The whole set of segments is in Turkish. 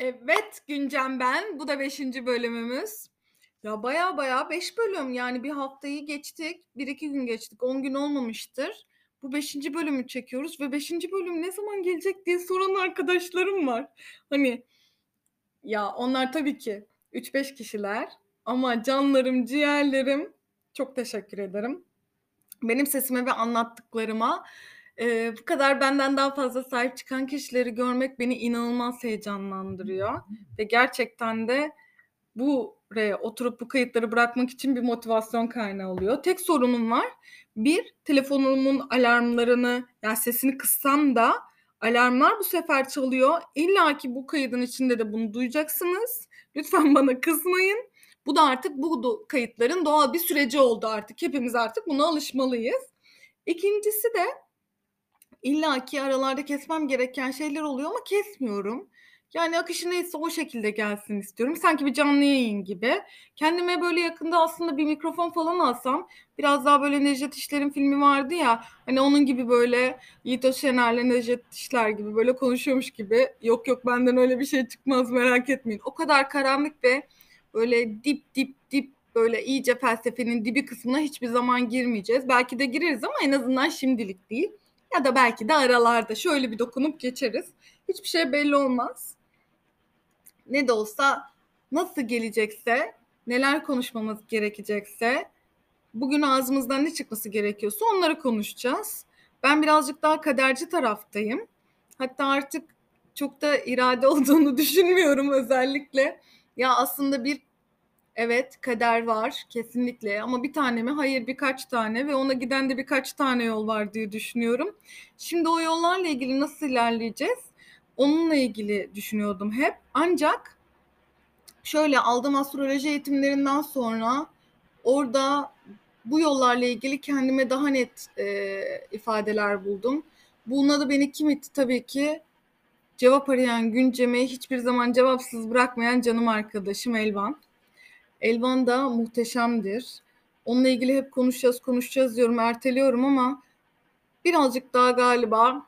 Evet, Güncem ben. Bu da 5. bölümümüz. Ya baya baya 5 bölüm yani bir haftayı geçtik. 1-2 gün geçtik. 10 gün olmamıştır. Bu 5. bölümü çekiyoruz ve 5. bölüm ne zaman gelecek diye soran arkadaşlarım var. Hani ya onlar tabii ki 3-5 kişiler ama canlarım, ciğerlerim çok teşekkür ederim. Benim sesime ve anlattıklarıma Eee, bu kadar benden daha fazla sahip çıkan kişileri görmek beni inanılmaz heyecanlandırıyor ve gerçekten de buraya oturup bu kayıtları bırakmak için bir motivasyon kaynağı oluyor. Tek sorunum var. Bir, telefonumun alarmlarını, yani sesini kıssam da alarmlar bu sefer çalıyor. İlla ki bu kaydın içinde de bunu duyacaksınız. Lütfen bana kızmayın. Bu da artık bu kayıtların doğal bir süreci oldu artık. Hepimiz artık buna alışmalıyız. İkincisi de İlla ki aralarda kesmem gereken şeyler oluyor ama kesmiyorum. Yani akışı neyse o şekilde gelsin istiyorum. Sanki bir canlı yayın gibi. Kendime böyle yakında aslında bir mikrofon falan alsam biraz daha böyle Necdet İşler'in filmi vardı ya hani onun gibi böyle Yiğit Öşener'le Necdet İşler gibi böyle konuşuyormuş gibi yok yok benden öyle bir şey çıkmaz merak etmeyin. O kadar karanlık ve böyle dip dip dip böyle iyice felsefenin dibi kısmına hiçbir zaman girmeyeceğiz. Belki de gireriz ama en azından şimdilik değil. Ya da belki de aralarda şöyle bir dokunup geçeriz. Hiçbir şey belli olmaz. Ne de olsa nasıl gelecekse, neler konuşmamız gerekecekse, bugün ağzımızdan ne çıkması gerekiyorsa onları konuşacağız. Ben birazcık daha kaderci taraftayım. Hatta artık çok da irade olduğunu düşünmüyorum özellikle. Ya aslında bir Evet, kader var kesinlikle ama bir tane mi? Hayır, birkaç tane ve ona giden de birkaç tane yol var diye düşünüyorum. Şimdi o yollarla ilgili nasıl ilerleyeceğiz? Onunla ilgili düşünüyordum hep. Ancak şöyle aldığım astroloji eğitimlerinden sonra orada bu yollarla ilgili kendime daha net e, ifadeler buldum. Buna da beni kim itti? Tabii ki cevap arayan güncemi hiçbir zaman cevapsız bırakmayan canım arkadaşım Elvan. Elvan da muhteşemdir. Onunla ilgili hep konuşacağız konuşacağız diyorum erteliyorum ama birazcık daha galiba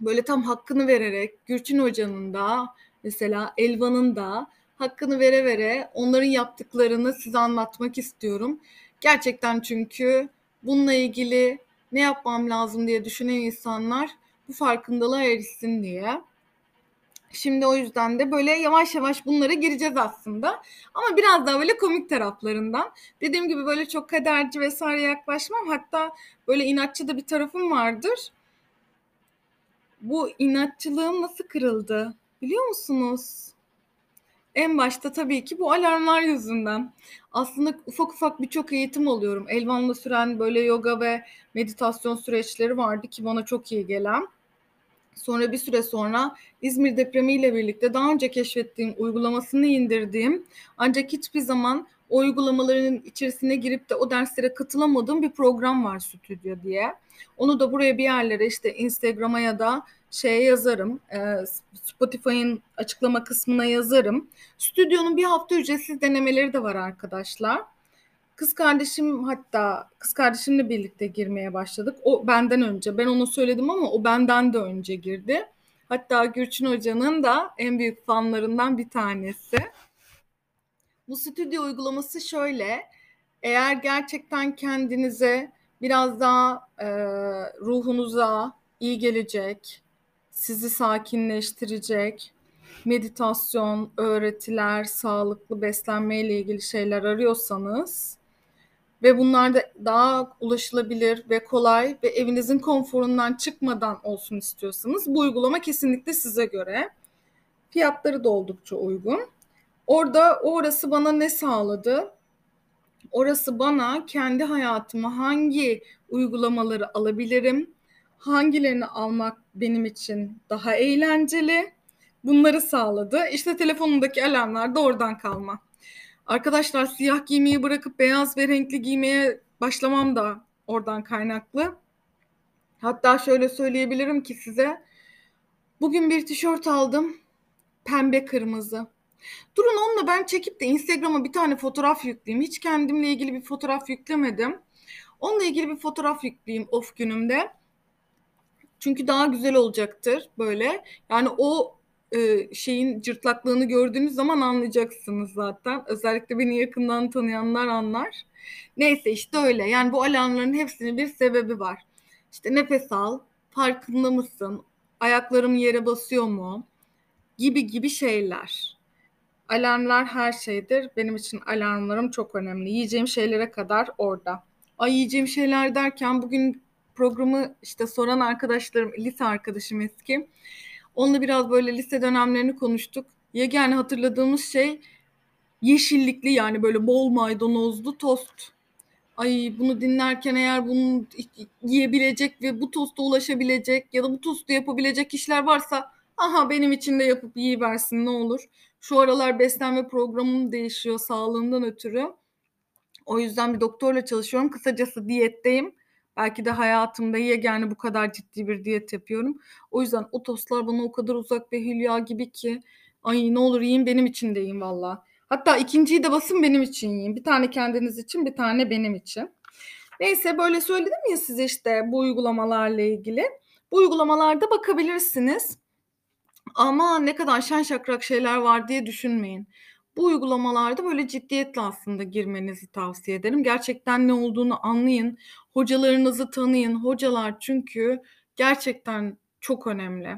böyle tam hakkını vererek Gürçin Hoca'nın da mesela Elvan'ın da hakkını vere vere onların yaptıklarını size anlatmak istiyorum. Gerçekten çünkü bununla ilgili ne yapmam lazım diye düşünen insanlar bu farkındalığa erişsin diye. Şimdi o yüzden de böyle yavaş yavaş bunlara gireceğiz aslında. Ama biraz daha böyle komik taraflarından. Dediğim gibi böyle çok kaderci vesaire yaklaşmam. Hatta böyle inatçı da bir tarafım vardır. Bu inatçılığım nasıl kırıldı biliyor musunuz? En başta tabii ki bu alarmlar yüzünden. Aslında ufak ufak birçok eğitim alıyorum. Elvan'la süren böyle yoga ve meditasyon süreçleri vardı ki bana çok iyi gelen. Sonra bir süre sonra İzmir depremiyle birlikte daha önce keşfettiğim uygulamasını indirdiğim ancak hiçbir zaman o uygulamaların içerisine girip de o derslere katılamadığım bir program var Stüdyo diye. Onu da buraya bir yerlere işte Instagram'a ya da şeye yazarım. E, Spotify'ın açıklama kısmına yazarım. Stüdyonun bir hafta ücretsiz denemeleri de var arkadaşlar. Kız kardeşim hatta kız kardeşimle birlikte girmeye başladık. O benden önce. Ben onu söyledim ama o benden de önce girdi. Hatta Gürçin Hoca'nın da en büyük fanlarından bir tanesi. Bu stüdyo uygulaması şöyle. Eğer gerçekten kendinize biraz daha e, ruhunuza iyi gelecek, sizi sakinleştirecek, meditasyon, öğretiler, sağlıklı beslenme ile ilgili şeyler arıyorsanız ve bunlar da daha ulaşılabilir ve kolay ve evinizin konforundan çıkmadan olsun istiyorsanız bu uygulama kesinlikle size göre. Fiyatları da oldukça uygun. Orada orası bana ne sağladı? Orası bana kendi hayatıma hangi uygulamaları alabilirim? Hangilerini almak benim için daha eğlenceli? Bunları sağladı. İşte telefonumdaki alarmlar da oradan kalma. Arkadaşlar siyah giymeyi bırakıp beyaz ve renkli giymeye başlamam da oradan kaynaklı. Hatta şöyle söyleyebilirim ki size. Bugün bir tişört aldım. Pembe kırmızı. Durun onunla ben çekip de Instagram'a bir tane fotoğraf yükleyeyim. Hiç kendimle ilgili bir fotoğraf yüklemedim. Onunla ilgili bir fotoğraf yükleyeyim off günümde. Çünkü daha güzel olacaktır böyle. Yani o e, şeyin cırtlaklığını gördüğünüz zaman anlayacaksınız zaten. Özellikle beni yakından tanıyanlar anlar. Neyse işte öyle. Yani bu alarmların hepsinin bir sebebi var. İşte nefes al, farkında mısın? Ayaklarım yere basıyor mu? Gibi gibi şeyler. Alarmlar her şeydir. Benim için alarmlarım çok önemli. Yiyeceğim şeylere kadar orada. Ay yiyeceğim şeyler derken bugün programı işte soran arkadaşlarım, lise arkadaşım eski. Onunla biraz böyle lise dönemlerini konuştuk. Yegane hatırladığımız şey yeşillikli yani böyle bol maydanozlu tost. Ay bunu dinlerken eğer bunu yiyebilecek ve bu tosta ulaşabilecek ya da bu tostu yapabilecek kişiler varsa aha benim için de yapıp yiyiversin ne olur. Şu aralar beslenme programım değişiyor sağlığından ötürü. O yüzden bir doktorla çalışıyorum. Kısacası diyetteyim. Belki de hayatımda yegane bu kadar ciddi bir diyet yapıyorum. O yüzden o tostlar bana o kadar uzak ve hülya gibi ki ay ne olur yiyin benim için de yiyin valla. Hatta ikinciyi de basın benim için yiyin. Bir tane kendiniz için bir tane benim için. Neyse böyle söyledim ya size işte bu uygulamalarla ilgili. Bu uygulamalarda bakabilirsiniz. Ama ne kadar şen şakrak şeyler var diye düşünmeyin. Bu uygulamalarda böyle ciddiyetle aslında girmenizi tavsiye ederim. Gerçekten ne olduğunu anlayın. Hocalarınızı tanıyın. Hocalar çünkü gerçekten çok önemli.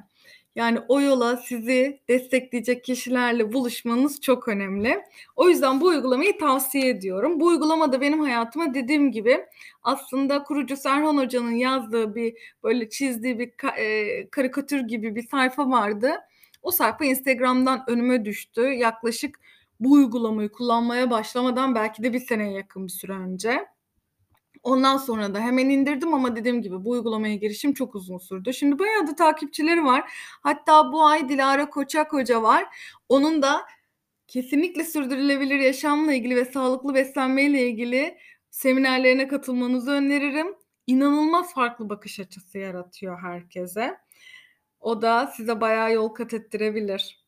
Yani o yola sizi destekleyecek kişilerle buluşmanız çok önemli. O yüzden bu uygulamayı tavsiye ediyorum. Bu uygulama da benim hayatıma dediğim gibi aslında kurucu Serhan Hoca'nın yazdığı bir böyle çizdiği bir e, karikatür gibi bir sayfa vardı. O sayfa Instagram'dan önüme düştü. Yaklaşık bu uygulamayı kullanmaya başlamadan belki de bir seneye yakın bir süre önce. Ondan sonra da hemen indirdim ama dediğim gibi bu uygulamaya girişim çok uzun sürdü. Şimdi bayağı da takipçileri var. Hatta bu ay Dilara Koçak Hoca var. Onun da kesinlikle sürdürülebilir yaşamla ilgili ve sağlıklı beslenmeyle ilgili seminerlerine katılmanızı öneririm. İnanılmaz farklı bakış açısı yaratıyor herkese. O da size bayağı yol kat ettirebilir.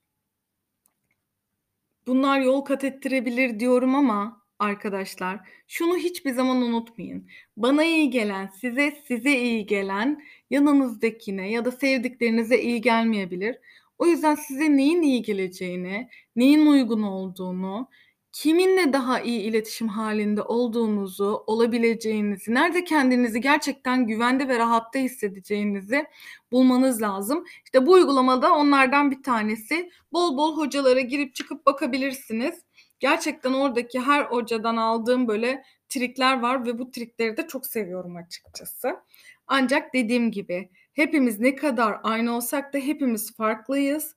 Bunlar yol kat ettirebilir diyorum ama arkadaşlar şunu hiçbir zaman unutmayın. Bana iyi gelen, size size iyi gelen yanınızdakine ya da sevdiklerinize iyi gelmeyebilir. O yüzden size neyin iyi geleceğini, neyin uygun olduğunu, kiminle daha iyi iletişim halinde olduğunuzu, olabileceğinizi, nerede kendinizi gerçekten güvende ve rahatta hissedeceğinizi bulmanız lazım. İşte bu uygulamada onlardan bir tanesi. Bol bol hocalara girip çıkıp bakabilirsiniz. Gerçekten oradaki her hocadan aldığım böyle trikler var ve bu trikleri de çok seviyorum açıkçası. Ancak dediğim gibi hepimiz ne kadar aynı olsak da hepimiz farklıyız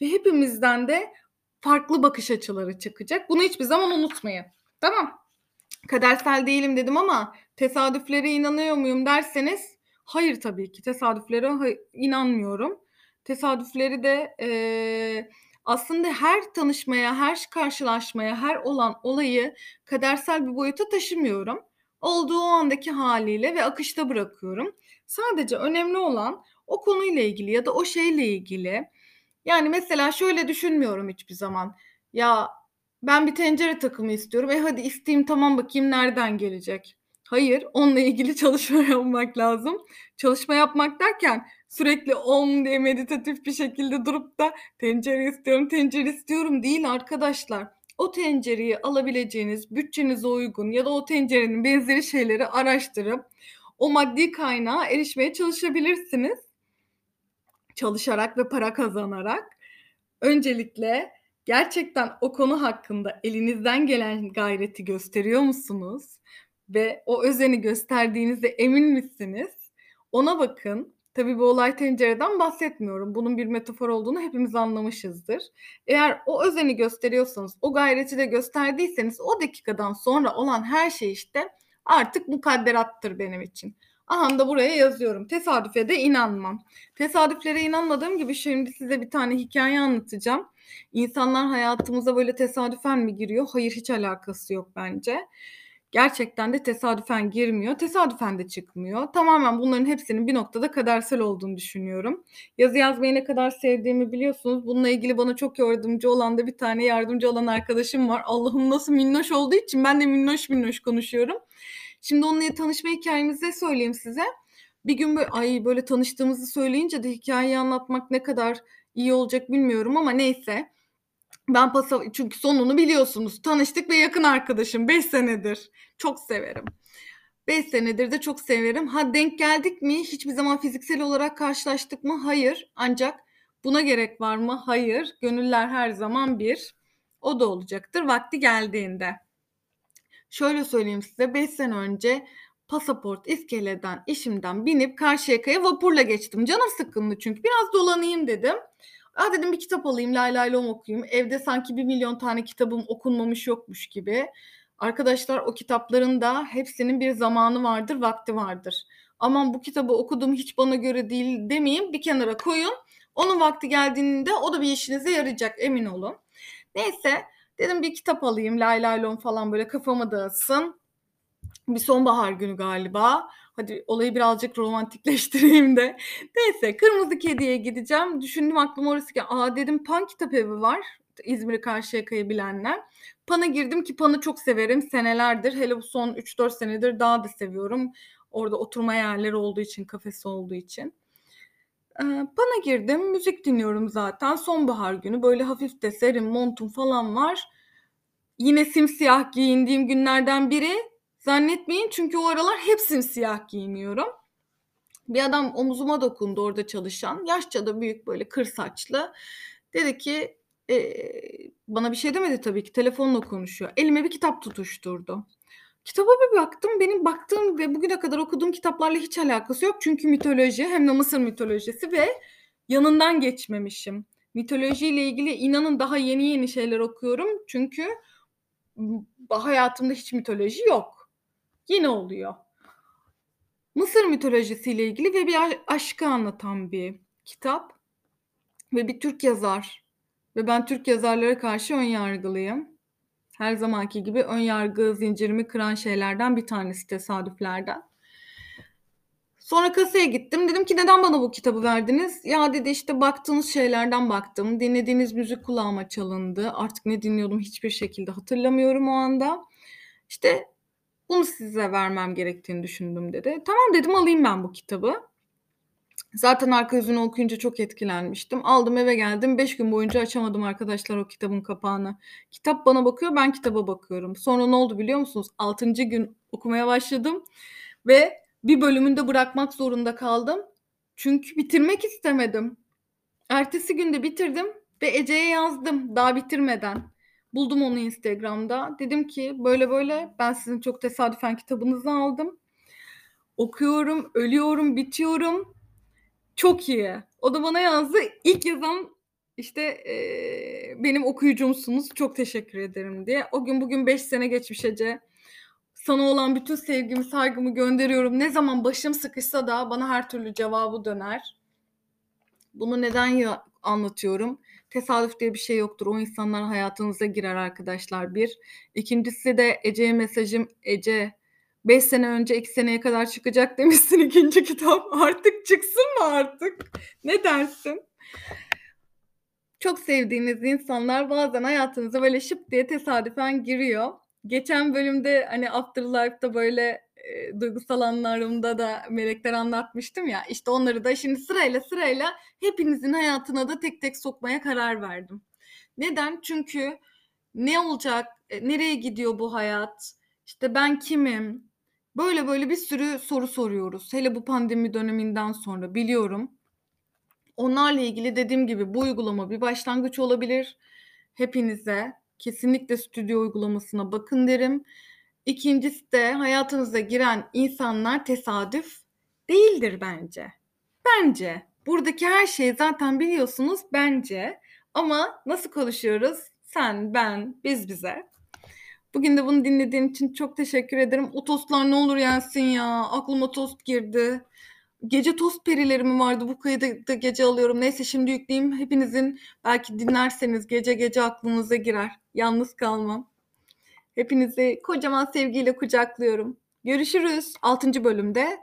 ve hepimizden de farklı bakış açıları çıkacak. Bunu hiçbir zaman unutmayın. Tamam. Kadersel değilim dedim ama tesadüflere inanıyor muyum derseniz hayır tabii ki tesadüflere inanmıyorum. Tesadüfleri de e, aslında her tanışmaya, her karşılaşmaya, her olan olayı kadersel bir boyuta taşımıyorum. Olduğu o andaki haliyle ve akışta bırakıyorum. Sadece önemli olan o konuyla ilgili ya da o şeyle ilgili yani mesela şöyle düşünmüyorum hiçbir zaman. Ya ben bir tencere takımı istiyorum. E hadi isteyeyim tamam bakayım nereden gelecek? Hayır, onunla ilgili çalışma yapmak lazım. Çalışma yapmak derken sürekli om diye meditatif bir şekilde durup da tencere istiyorum, tencere istiyorum değil arkadaşlar. O tencereyi alabileceğiniz bütçenize uygun ya da o tencerenin benzeri şeyleri araştırıp o maddi kaynağa erişmeye çalışabilirsiniz çalışarak ve para kazanarak öncelikle gerçekten o konu hakkında elinizden gelen gayreti gösteriyor musunuz? Ve o özeni gösterdiğinizde emin misiniz? Ona bakın. Tabii bu olay tencereden bahsetmiyorum. Bunun bir metafor olduğunu hepimiz anlamışızdır. Eğer o özeni gösteriyorsanız, o gayreti de gösterdiyseniz o dakikadan sonra olan her şey işte artık mukadderattır benim için. Aha da buraya yazıyorum. Tesadüfe de inanmam. Tesadüflere inanmadığım gibi şimdi size bir tane hikaye anlatacağım. İnsanlar hayatımıza böyle tesadüfen mi giriyor? Hayır hiç alakası yok bence. Gerçekten de tesadüfen girmiyor. Tesadüfen de çıkmıyor. Tamamen bunların hepsinin bir noktada kadersel olduğunu düşünüyorum. Yazı yazmayı ne kadar sevdiğimi biliyorsunuz. Bununla ilgili bana çok yardımcı olan da bir tane yardımcı olan arkadaşım var. Allah'ım nasıl minnoş olduğu için ben de minnoş minnoş konuşuyorum. Şimdi onunla tanışma hikayemizi söyleyeyim size. Bir gün böyle ay böyle tanıştığımızı söyleyince de hikayeyi anlatmak ne kadar iyi olacak bilmiyorum ama neyse. Ben pasa çünkü sonunu biliyorsunuz. Tanıştık ve yakın arkadaşım 5 senedir. Çok severim. 5 senedir de çok severim. Ha denk geldik mi? Hiçbir zaman fiziksel olarak karşılaştık mı? Hayır. Ancak buna gerek var mı? Hayır. Gönüller her zaman bir. O da olacaktır vakti geldiğinde. Şöyle söyleyeyim size 5 sene önce pasaport iskeleden işimden binip Karşıyaka'ya vapurla geçtim. Canım sıkkındı çünkü biraz dolanayım dedim. Aa dedim bir kitap alayım Lay Lay Lom okuyayım. Evde sanki bir milyon tane kitabım okunmamış yokmuş gibi. Arkadaşlar o kitapların da hepsinin bir zamanı vardır, vakti vardır. Aman bu kitabı okudum hiç bana göre değil demeyeyim bir kenara koyun. Onun vakti geldiğinde o da bir işinize yarayacak emin olun. Neyse dedim bir kitap alayım Lay Lay Lom falan böyle kafama dağıtsın. Bir sonbahar günü galiba. Hadi olayı birazcık romantikleştireyim de. Neyse Kırmızı Kedi'ye gideceğim. Düşündüm aklıma orası ki aa dedim Pan Kitap Evi var. İzmir'i Karşıyaka'yı bilenler. Pan'a girdim ki Pan'ı çok severim senelerdir. Hele bu son 3-4 senedir daha da seviyorum. Orada oturma yerleri olduğu için, kafesi olduğu için. Pan'a girdim. Müzik dinliyorum zaten. Sonbahar günü. Böyle hafif de serin montum falan var. Yine simsiyah giyindiğim günlerden biri. Zannetmeyin çünkü o aralar hep simsiyah giyiniyorum. Bir adam omuzuma dokundu orada çalışan. Yaşça da büyük böyle kır saçlı. Dedi ki e, bana bir şey demedi tabii ki telefonla konuşuyor. Elime bir kitap tutuşturdu. Kitaba bir baktım. Benim baktığım ve bugüne kadar okuduğum kitaplarla hiç alakası yok. Çünkü mitoloji hem de Mısır mitolojisi ve yanından geçmemişim. Mitolojiyle ilgili inanın daha yeni yeni şeyler okuyorum. Çünkü hayatımda hiç mitoloji yok. Yine oluyor. Mısır mitolojisiyle ilgili ve bir aşkı anlatan bir kitap. Ve bir Türk yazar. Ve ben Türk yazarlara karşı ön yargılıyım. Her zamanki gibi ön yargı zincirimi kıran şeylerden bir tanesi tesadüflerden. Sonra kasaya gittim. Dedim ki neden bana bu kitabı verdiniz? Ya dedi işte baktığınız şeylerden baktım. Dinlediğiniz müzik kulağıma çalındı. Artık ne dinliyordum hiçbir şekilde hatırlamıyorum o anda. İşte bunu size vermem gerektiğini düşündüm dedi. Tamam dedim alayım ben bu kitabı. Zaten arka yüzünü okuyunca çok etkilenmiştim. Aldım eve geldim. 5 gün boyunca açamadım arkadaşlar o kitabın kapağını. Kitap bana bakıyor ben kitaba bakıyorum. Sonra ne oldu biliyor musunuz? 6. gün okumaya başladım. Ve bir bölümünde bırakmak zorunda kaldım. Çünkü bitirmek istemedim. Ertesi günde bitirdim ve Ece'ye yazdım daha bitirmeden. Buldum onu Instagram'da. Dedim ki böyle böyle ben sizin çok tesadüfen kitabınızı aldım. Okuyorum, ölüyorum, bitiyorum çok iyi. O da bana yazdı. İlk yazan işte e, benim okuyucumsunuz. Çok teşekkür ederim diye. O gün bugün 5 sene geçmiş Ece. Sana olan bütün sevgimi, saygımı gönderiyorum. Ne zaman başım sıkışsa da bana her türlü cevabı döner. Bunu neden ya anlatıyorum? Tesadüf diye bir şey yoktur. O insanlar hayatınıza girer arkadaşlar bir. İkincisi de Ece'ye mesajım Ece 5 sene önce 2 seneye kadar çıkacak demişsin ikinci kitap. Artık çıksın mı artık? Ne dersin? Çok sevdiğiniz insanlar bazen hayatınıza böyle şıp diye tesadüfen giriyor. Geçen bölümde hani Afterlife'da böyle e, duygusal anlarımda da melekler anlatmıştım ya. İşte onları da şimdi sırayla sırayla hepinizin hayatına da tek tek sokmaya karar verdim. Neden? Çünkü ne olacak? E, nereye gidiyor bu hayat? İşte ben kimim? Böyle böyle bir sürü soru soruyoruz. Hele bu pandemi döneminden sonra biliyorum. Onlarla ilgili dediğim gibi bu uygulama bir başlangıç olabilir. Hepinize kesinlikle stüdyo uygulamasına bakın derim. İkincisi de hayatınıza giren insanlar tesadüf değildir bence. Bence. Buradaki her şeyi zaten biliyorsunuz bence. Ama nasıl konuşuyoruz? Sen, ben, biz bize. Bugün de bunu dinlediğin için çok teşekkür ederim. O tostlar ne olur yensin ya. Aklıma tost girdi. Gece tost perileri mi vardı? Bu kaydı da gece alıyorum. Neyse şimdi yükleyeyim. Hepinizin belki dinlerseniz gece gece aklınıza girer. Yalnız kalmam. Hepinizi kocaman sevgiyle kucaklıyorum. Görüşürüz 6. bölümde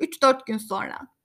3-4 gün sonra.